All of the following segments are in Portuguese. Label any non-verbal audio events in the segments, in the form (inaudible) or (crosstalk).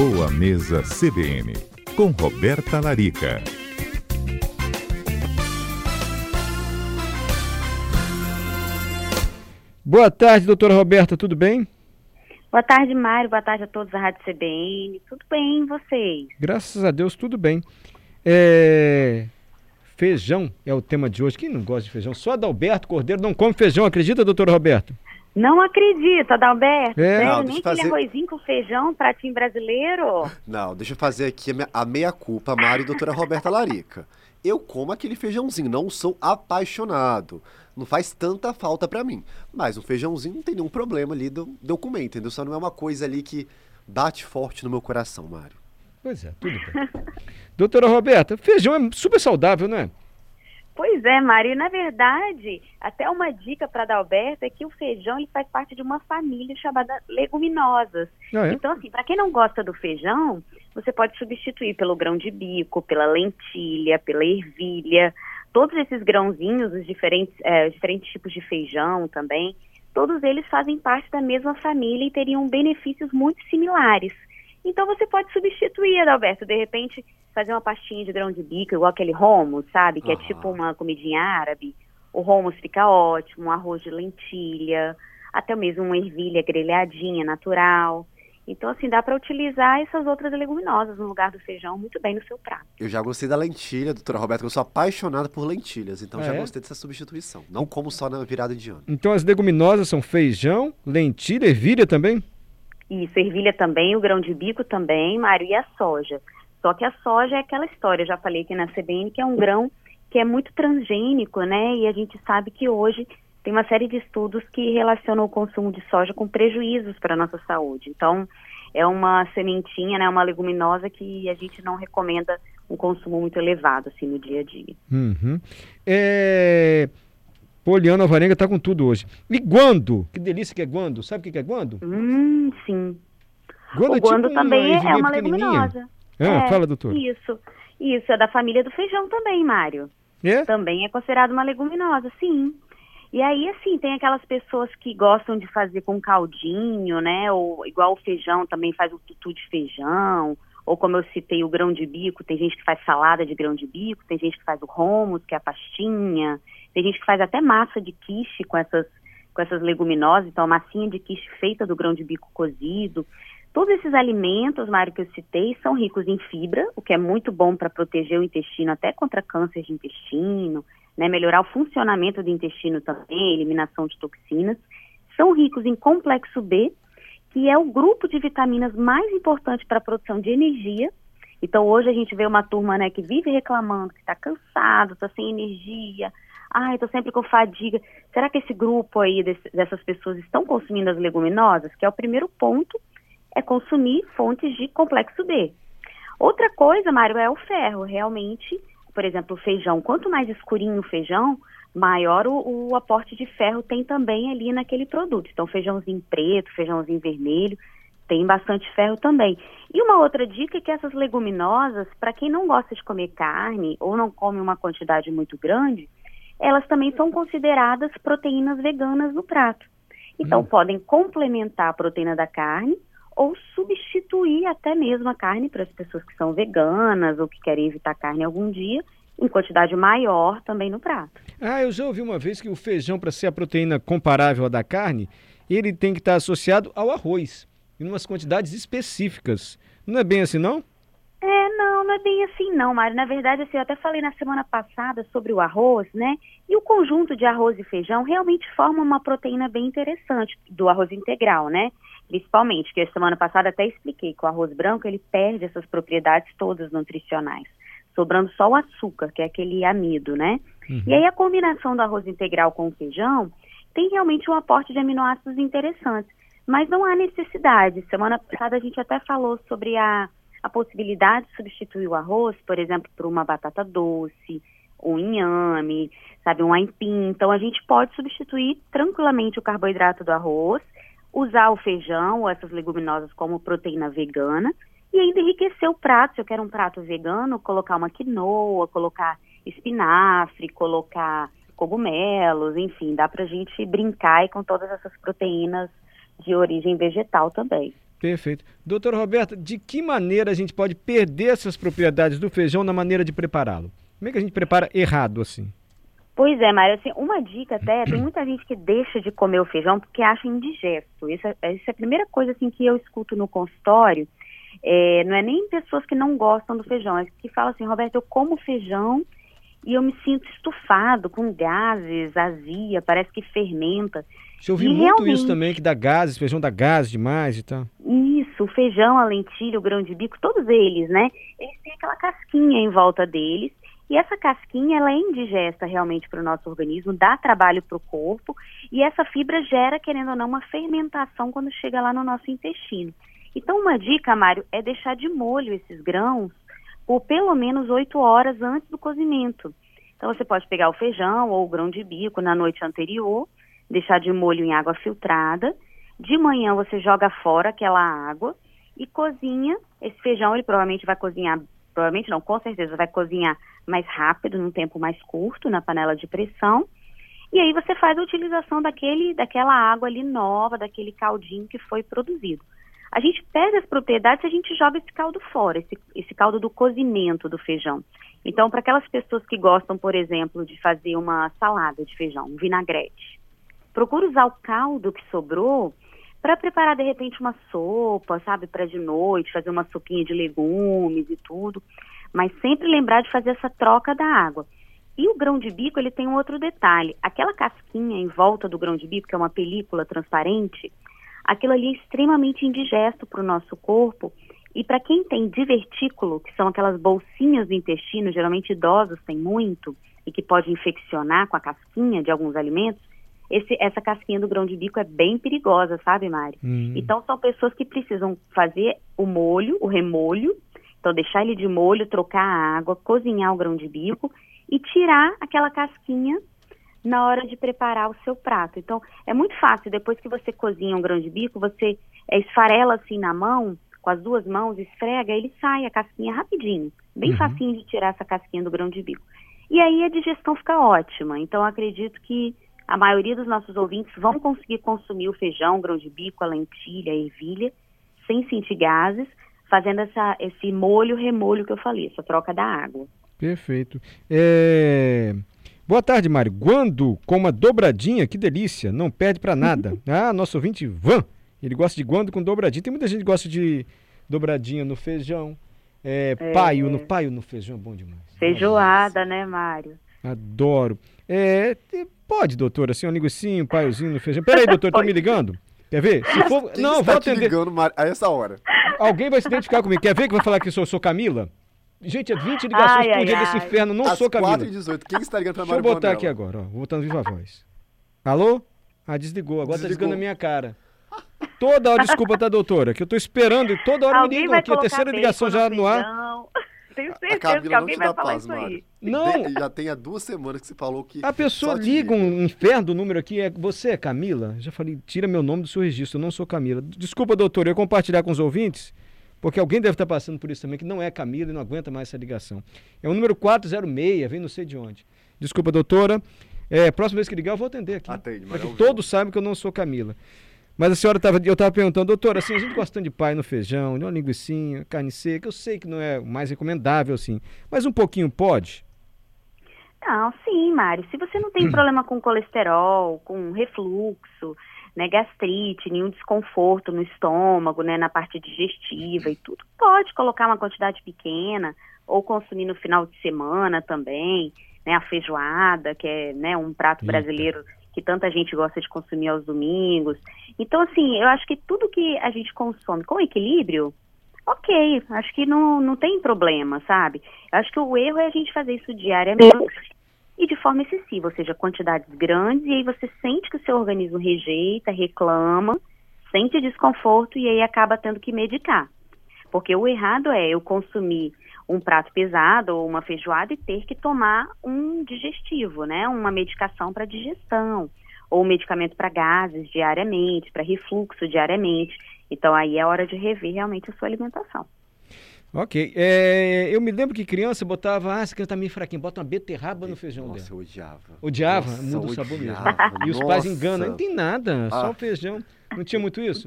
Boa Mesa CBN, com Roberta Larica. Boa tarde, doutora Roberta, tudo bem? Boa tarde, Mário. Boa tarde a todos da Rádio CBN. Tudo bem, vocês? Graças a Deus, tudo bem. É... Feijão é o tema de hoje. Quem não gosta de feijão? Só Adalberto Cordeiro não come feijão, acredita, doutora Roberta? Não acredito, Adalberto. É. Sério, Não, nem eu aquele fazer- arrozinho com feijão, pratinho brasileiro. Não, deixa eu fazer aqui a meia-culpa, Mário e doutora Roberta Larica. Eu como aquele feijãozinho, não sou apaixonado. Não faz tanta falta pra mim. Mas um feijãozinho não tem nenhum problema ali do, comer, entendeu? Só não é uma coisa ali que bate forte no meu coração, Mário. Pois é, tudo bem. (laughs) doutora Roberta, feijão é super saudável, não é? Pois é, Mário. Na verdade, até uma dica para Adalberto é que o feijão ele faz parte de uma família chamada leguminosas. Ah, é? Então, assim, para quem não gosta do feijão, você pode substituir pelo grão de bico, pela lentilha, pela ervilha. Todos esses grãozinhos, os diferentes, eh, os diferentes tipos de feijão também, todos eles fazem parte da mesma família e teriam benefícios muito similares. Então você pode substituir, Adalberto, de repente fazer uma pastinha de grão de bico, igual aquele hummus, sabe? Que é Aham. tipo uma comidinha árabe. O hummus fica ótimo, um arroz de lentilha, até mesmo uma ervilha grelhadinha, natural. Então, assim, dá para utilizar essas outras leguminosas no lugar do feijão muito bem no seu prato. Eu já gostei da lentilha, doutora Roberta, que eu sou apaixonado por lentilhas, então Ah, já é? gostei dessa substituição. Não como só na virada de ano. Então as leguminosas são feijão, lentilha, ervilha também? Isso, ervilha também, o grão de bico também, Mário, e a soja. Só que a soja é aquela história, já falei aqui na CBN, que é um grão que é muito transgênico, né? E a gente sabe que hoje tem uma série de estudos que relacionam o consumo de soja com prejuízos para a nossa saúde. Então, é uma sementinha, né, uma leguminosa que a gente não recomenda um consumo muito elevado, assim, no dia a dia. Uhum. É... Poliana Alvarenga tá com tudo hoje. E guando? Que delícia que é guando. Sabe o que é guando? Hum, sim. Guando o é tipo guando também é uma pequenininha. leguminosa. Ah, É, fala, doutor. Isso. Isso, é da família do feijão também, Mário. É? Também é considerado uma leguminosa, sim. E aí, assim, tem aquelas pessoas que gostam de fazer com caldinho, né? Ou igual o feijão também faz o tutu de feijão. Ou como eu citei, o grão de bico, tem gente que faz salada de grão de bico, tem gente que faz o hummus, que é a pastinha. Tem gente que faz até massa de quiche com essas, com essas leguminosas, então a massinha de quiche feita do grão de bico cozido. Todos esses alimentos, Mário, que eu citei, são ricos em fibra, o que é muito bom para proteger o intestino até contra câncer de intestino, né, melhorar o funcionamento do intestino também, eliminação de toxinas. São ricos em complexo B, que é o grupo de vitaminas mais importante para a produção de energia. Então, hoje a gente vê uma turma né, que vive reclamando, que está cansado, está sem energia, ai, estou sempre com fadiga. Será que esse grupo aí desse- dessas pessoas estão consumindo as leguminosas? Que é o primeiro ponto, é consumir fontes de complexo B. Outra coisa, Mário, é o ferro. Realmente, por exemplo, o feijão. Quanto mais escurinho o feijão, maior o, o aporte de ferro tem também ali naquele produto. Então, feijãozinho preto, feijãozinho vermelho, tem bastante ferro também. E uma outra dica é que essas leguminosas, para quem não gosta de comer carne ou não come uma quantidade muito grande, elas também são consideradas proteínas veganas no prato. Então, podem complementar a proteína da carne ou substituir até mesmo a carne para as pessoas que são veganas ou que querem evitar carne algum dia, em quantidade maior também no prato. Ah, eu já ouvi uma vez que o feijão, para ser a proteína comparável à da carne, ele tem que estar associado ao arroz, em umas quantidades específicas. Não é bem assim, não? É, não, não é bem assim não, Mário. Na verdade, assim, eu até falei na semana passada sobre o arroz, né? E o conjunto de arroz e feijão realmente forma uma proteína bem interessante do arroz integral, né? Principalmente, que a semana passada até expliquei que o arroz branco, ele perde essas propriedades todas nutricionais, sobrando só o açúcar, que é aquele amido, né? E aí a combinação do arroz integral com o feijão tem realmente um aporte de aminoácidos interessantes, mas não há necessidade. Semana passada a gente até falou sobre a a possibilidade de substituir o arroz, por exemplo, por uma batata doce, um inhame, sabe, um aipim. Então a gente pode substituir tranquilamente o carboidrato do arroz, usar o feijão ou essas leguminosas como proteína vegana e ainda enriquecer o prato. Se eu quero um prato vegano, colocar uma quinoa, colocar espinafre, colocar cogumelos, enfim, dá pra gente brincar aí com todas essas proteínas de origem vegetal também. Perfeito. Doutora Roberta, de que maneira a gente pode perder essas propriedades do feijão na maneira de prepará-lo? Como é que a gente prepara errado assim? Pois é, Mário, assim, uma dica até, tem (clears throat) muita gente que deixa de comer o feijão porque acha indigesto. Isso é, essa é a primeira coisa assim, que eu escuto no consultório. É, não é nem pessoas que não gostam do feijão, é que falam assim, Roberto, eu como feijão e eu me sinto estufado, com gases, azia, parece que fermenta. Você ouviu muito realmente, isso também, que dá gases, feijão dá gases demais e tal. Isso, o feijão, a lentilha, o grão de bico, todos eles, né? Eles têm aquela casquinha em volta deles e essa casquinha ela é indigesta realmente para o nosso organismo, dá trabalho para o corpo e essa fibra gera, querendo ou não, uma fermentação quando chega lá no nosso intestino. Então, uma dica, Mário, é deixar de molho esses grãos por pelo menos 8 horas antes do cozimento. Então, você pode pegar o feijão ou o grão de bico na noite anterior, deixar de molho em água filtrada. De manhã, você joga fora aquela água e cozinha. Esse feijão, ele provavelmente vai cozinhar provavelmente não, com certeza vai cozinhar mais rápido, num tempo mais curto, na panela de pressão. E aí você faz a utilização daquele, daquela água ali nova, daquele caldinho que foi produzido. A gente perde as propriedades se a gente joga esse caldo fora, esse, esse caldo do cozimento do feijão. Então, para aquelas pessoas que gostam, por exemplo, de fazer uma salada de feijão, um vinagrete, procura usar o caldo que sobrou para preparar de repente uma sopa, sabe, para de noite, fazer uma sopinha de legumes e tudo, mas sempre lembrar de fazer essa troca da água. E o grão de bico, ele tem um outro detalhe. Aquela casquinha em volta do grão de bico, que é uma película transparente, aquilo ali é extremamente indigesto para o nosso corpo. E para quem tem divertículo, que são aquelas bolsinhas do intestino, geralmente idosos têm muito, e que pode infeccionar com a casquinha de alguns alimentos, esse, essa casquinha do grão de bico é bem perigosa, sabe, Mário? Hum. Então são pessoas que precisam fazer o molho, o remolho, então deixar ele de molho, trocar a água, cozinhar o grão de bico e tirar aquela casquinha na hora de preparar o seu prato. Então é muito fácil, depois que você cozinha um grão de bico, você é, esfarela assim na mão, com as duas mãos, esfrega, ele sai a casquinha rapidinho. Bem uhum. facinho de tirar essa casquinha do grão de bico. E aí a digestão fica ótima. Então acredito que a maioria dos nossos ouvintes vão conseguir consumir o feijão, o grão de bico, a lentilha, a ervilha, sem sentir gases, fazendo essa, esse molho, remolho que eu falei, essa troca da água. Perfeito. É... Boa tarde, Mário. Guando com uma dobradinha, que delícia, não perde para nada. (laughs) ah, nosso ouvinte, Van, ele gosta de guando com dobradinha. Tem muita gente que gosta de dobradinha no feijão. É, é, paio, no paio no feijão é bom demais. Feijoada, né, Mário? Adoro. É, pode, doutor, assim, um linguicinho, um paiozinho no feijão. Peraí, doutor, tá me (laughs) ligando? Quer ver? Se for... Quem (laughs) não, vou atender. ligando a essa hora? Alguém vai se identificar comigo. Quer ver que vai falar que eu sou, sou Camila? Gente, é 20 ligações ai, por dia ai, desse inferno, não Às sou Camila. 4 e 18. Quem está ligando pra Deixa eu botar aqui agora, ó. Vou botando viva voz. Alô? Ah, desligou. Agora desligou. tá desligando a minha cara. Toda hora, desculpa, tá, doutora? Que eu tô esperando e toda hora Alguém me ligam aqui. A terceira ligação já no ar. (laughs) Tenho certeza a Camila que alguém não te dá paz, Mário. Não. Já tem há duas semanas que você falou que. A pessoa liga um inferno do número aqui. É, você é Camila? já falei, tira meu nome do seu registro. Eu não sou Camila. Desculpa, doutor, eu ia compartilhar com os ouvintes. Porque alguém deve estar passando por isso também, que não é Camila e não aguenta mais essa ligação. É o número 406, vem não sei de onde. Desculpa, doutora. É, próxima vez que ligar, eu vou atender aqui. Atende, Para que todos saibam que eu não sou Camila. Mas a senhora estava, eu estava perguntando, doutora, assim, a gente gostando de pai no feijão, de uma linguiça, carne seca, eu sei que não é o mais recomendável, assim, mas um pouquinho pode? Não, sim, Mário. Se você não tem (clears throat) problema com colesterol, com refluxo, né, gastrite, nenhum desconforto no estômago, né, na parte digestiva e tudo, pode colocar uma quantidade pequena ou consumir no final de semana também, né, a feijoada, que é, né, um prato Eita. brasileiro que tanta gente gosta de consumir aos domingos. Então, assim, eu acho que tudo que a gente consome com equilíbrio, ok, acho que não, não tem problema, sabe? Eu acho que o erro é a gente fazer isso diariamente e de forma excessiva, ou seja, quantidades grandes, e aí você sente que o seu organismo rejeita, reclama, sente desconforto e aí acaba tendo que medicar. Porque o errado é eu consumir um prato pesado ou uma feijoada e ter que tomar um digestivo, né? Uma medicação para digestão ou medicamento para gases diariamente, para refluxo diariamente. Então aí é hora de rever realmente a sua alimentação. Ok. É, eu me lembro que criança botava, ah, essa criança tá meio fraquinha, bota uma beterraba no feijão Nossa, dela. eu odiava. Odiava? Nossa, Muda o sabor mesmo. odiava. E os pais enganam, não tem nada, só Ah. o feijão. Não tinha muito isso?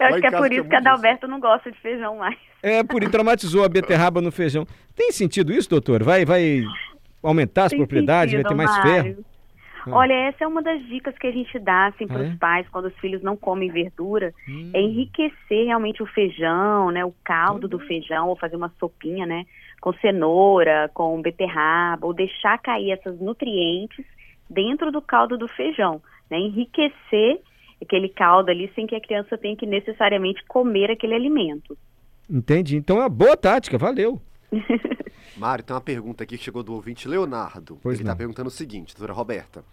Eu acho que é por isso que a. Adalberto não gosta de feijão mais. É, por isso traumatizou a beterraba no feijão. Tem sentido isso, doutor? Vai, vai aumentar as Tem propriedades, vai sentido, ter mais Mário. ferro? Ah. Olha, essa é uma das dicas que a gente dá assim, para os é? pais quando os filhos não comem verdura, Hum. é enriquecer realmente o feijão, né, o caldo do feijão, ou fazer uma sopinha, né, com cenoura, com beterraba, ou deixar cair esses nutrientes dentro do caldo do feijão, né, enriquecer aquele caldo ali sem que a criança tenha que necessariamente comer aquele alimento. Entendi. Então é uma boa tática, valeu. (laughs) Mário, tem uma pergunta aqui que chegou do ouvinte Leonardo. Pois Ele está perguntando o seguinte, doutora Roberta.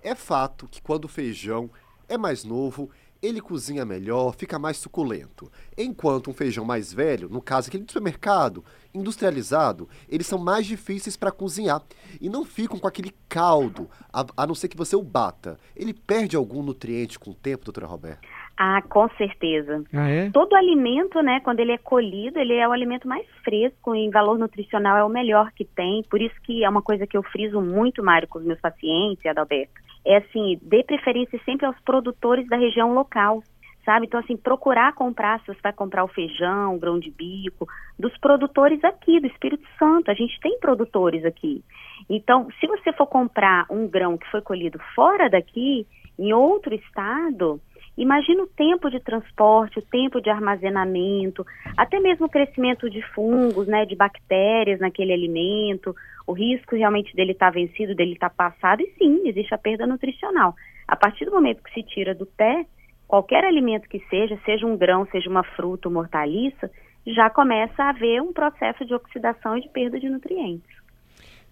É fato que quando o feijão é mais novo, ele cozinha melhor, fica mais suculento. Enquanto um feijão mais velho, no caso aquele do supermercado, industrializado, eles são mais difíceis para cozinhar e não ficam com aquele caldo, a, a não ser que você o bata. Ele perde algum nutriente com o tempo, doutora Roberta? Ah, com certeza. Ah, é? Todo alimento, né, quando ele é colhido, ele é o alimento mais fresco, em valor nutricional é o melhor que tem. Por isso que é uma coisa que eu friso muito, Mário, com os meus pacientes, Adalberto. É assim, dê preferência sempre aos produtores da região local, sabe? Então, assim, procurar comprar, se você vai comprar o feijão, o grão de bico, dos produtores aqui, do Espírito Santo. A gente tem produtores aqui. Então, se você for comprar um grão que foi colhido fora daqui, em outro estado, Imagina o tempo de transporte, o tempo de armazenamento, até mesmo o crescimento de fungos, né, de bactérias naquele alimento, o risco realmente dele estar vencido, dele estar passado, e sim, existe a perda nutricional. A partir do momento que se tira do pé, qualquer alimento que seja, seja um grão, seja uma fruta, uma hortaliça, já começa a haver um processo de oxidação e de perda de nutrientes.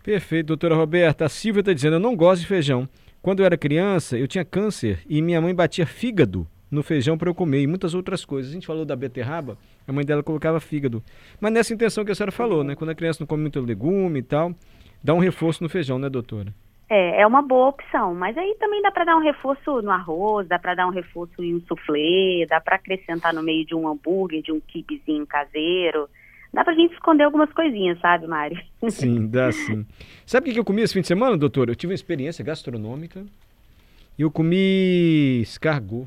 Perfeito, doutora Roberta. A Silvia está dizendo, eu não gosto de feijão. Quando eu era criança, eu tinha câncer e minha mãe batia fígado no feijão para eu comer e muitas outras coisas. A gente falou da beterraba, a mãe dela colocava fígado. Mas nessa intenção que a senhora falou, né? Quando a criança não come muito legume e tal, dá um reforço no feijão, né, doutora? É, é uma boa opção, mas aí também dá para dar um reforço no arroz, dá para dar um reforço em um soufflé, dá para acrescentar no meio de um hambúrguer, de um kibezinho caseiro. Dá pra gente esconder algumas coisinhas, sabe, Mário? Sim, dá (laughs) sim. Sabe o que eu comi esse fim de semana, doutora? Eu tive uma experiência gastronômica e eu comi escargot.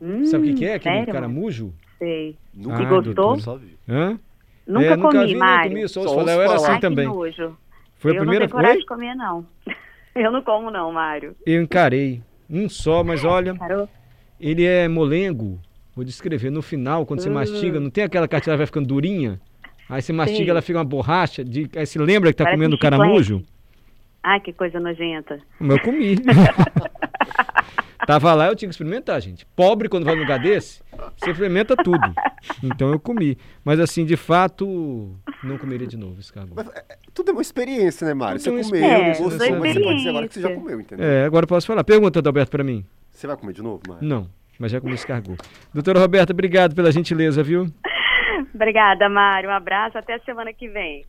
Hum, Sabe o que, que é? Aquele sério? caramujo? Sei. Nunca Ah, gostou? Só vi. Hã? Nunca É, comi, vi, nem Mário. comi, só Só falar, ouço eu era assim Ai, também. nojo. Foi a eu primeira não tenho coragem Oi? de comer, não. (laughs) Eu não como, não, Mário. Eu encarei. Um só, mas olha, ele é molengo. Vou descrever. No final, quando você Hum. mastiga, não tem aquela cartilagem que vai ficando durinha? Aí você mastiga, Sim. ela fica uma borracha. De... Aí você lembra que tá Parece comendo um chiclete. caramujo? Ai, que coisa nojenta. Mas eu comi. (laughs) Tava lá, eu tinha que experimentar, gente. Pobre, quando vai num lugar desse, você experimenta tudo. Então eu comi. Mas assim, de fato, não comeria de novo escargot. Mas, é, é, tudo é uma experiência, né, Mário? Você é comeu, experiência, gostou, mas você pode dizer agora que você já comeu, entendeu? É, agora eu posso falar. Pergunta, Adalberto, pra mim. Você vai comer de novo, Mário? Não, mas já comi escargot. Doutora Roberta, obrigado pela gentileza, viu? (laughs) Obrigada, Mário. Um abraço. Até a semana que vem.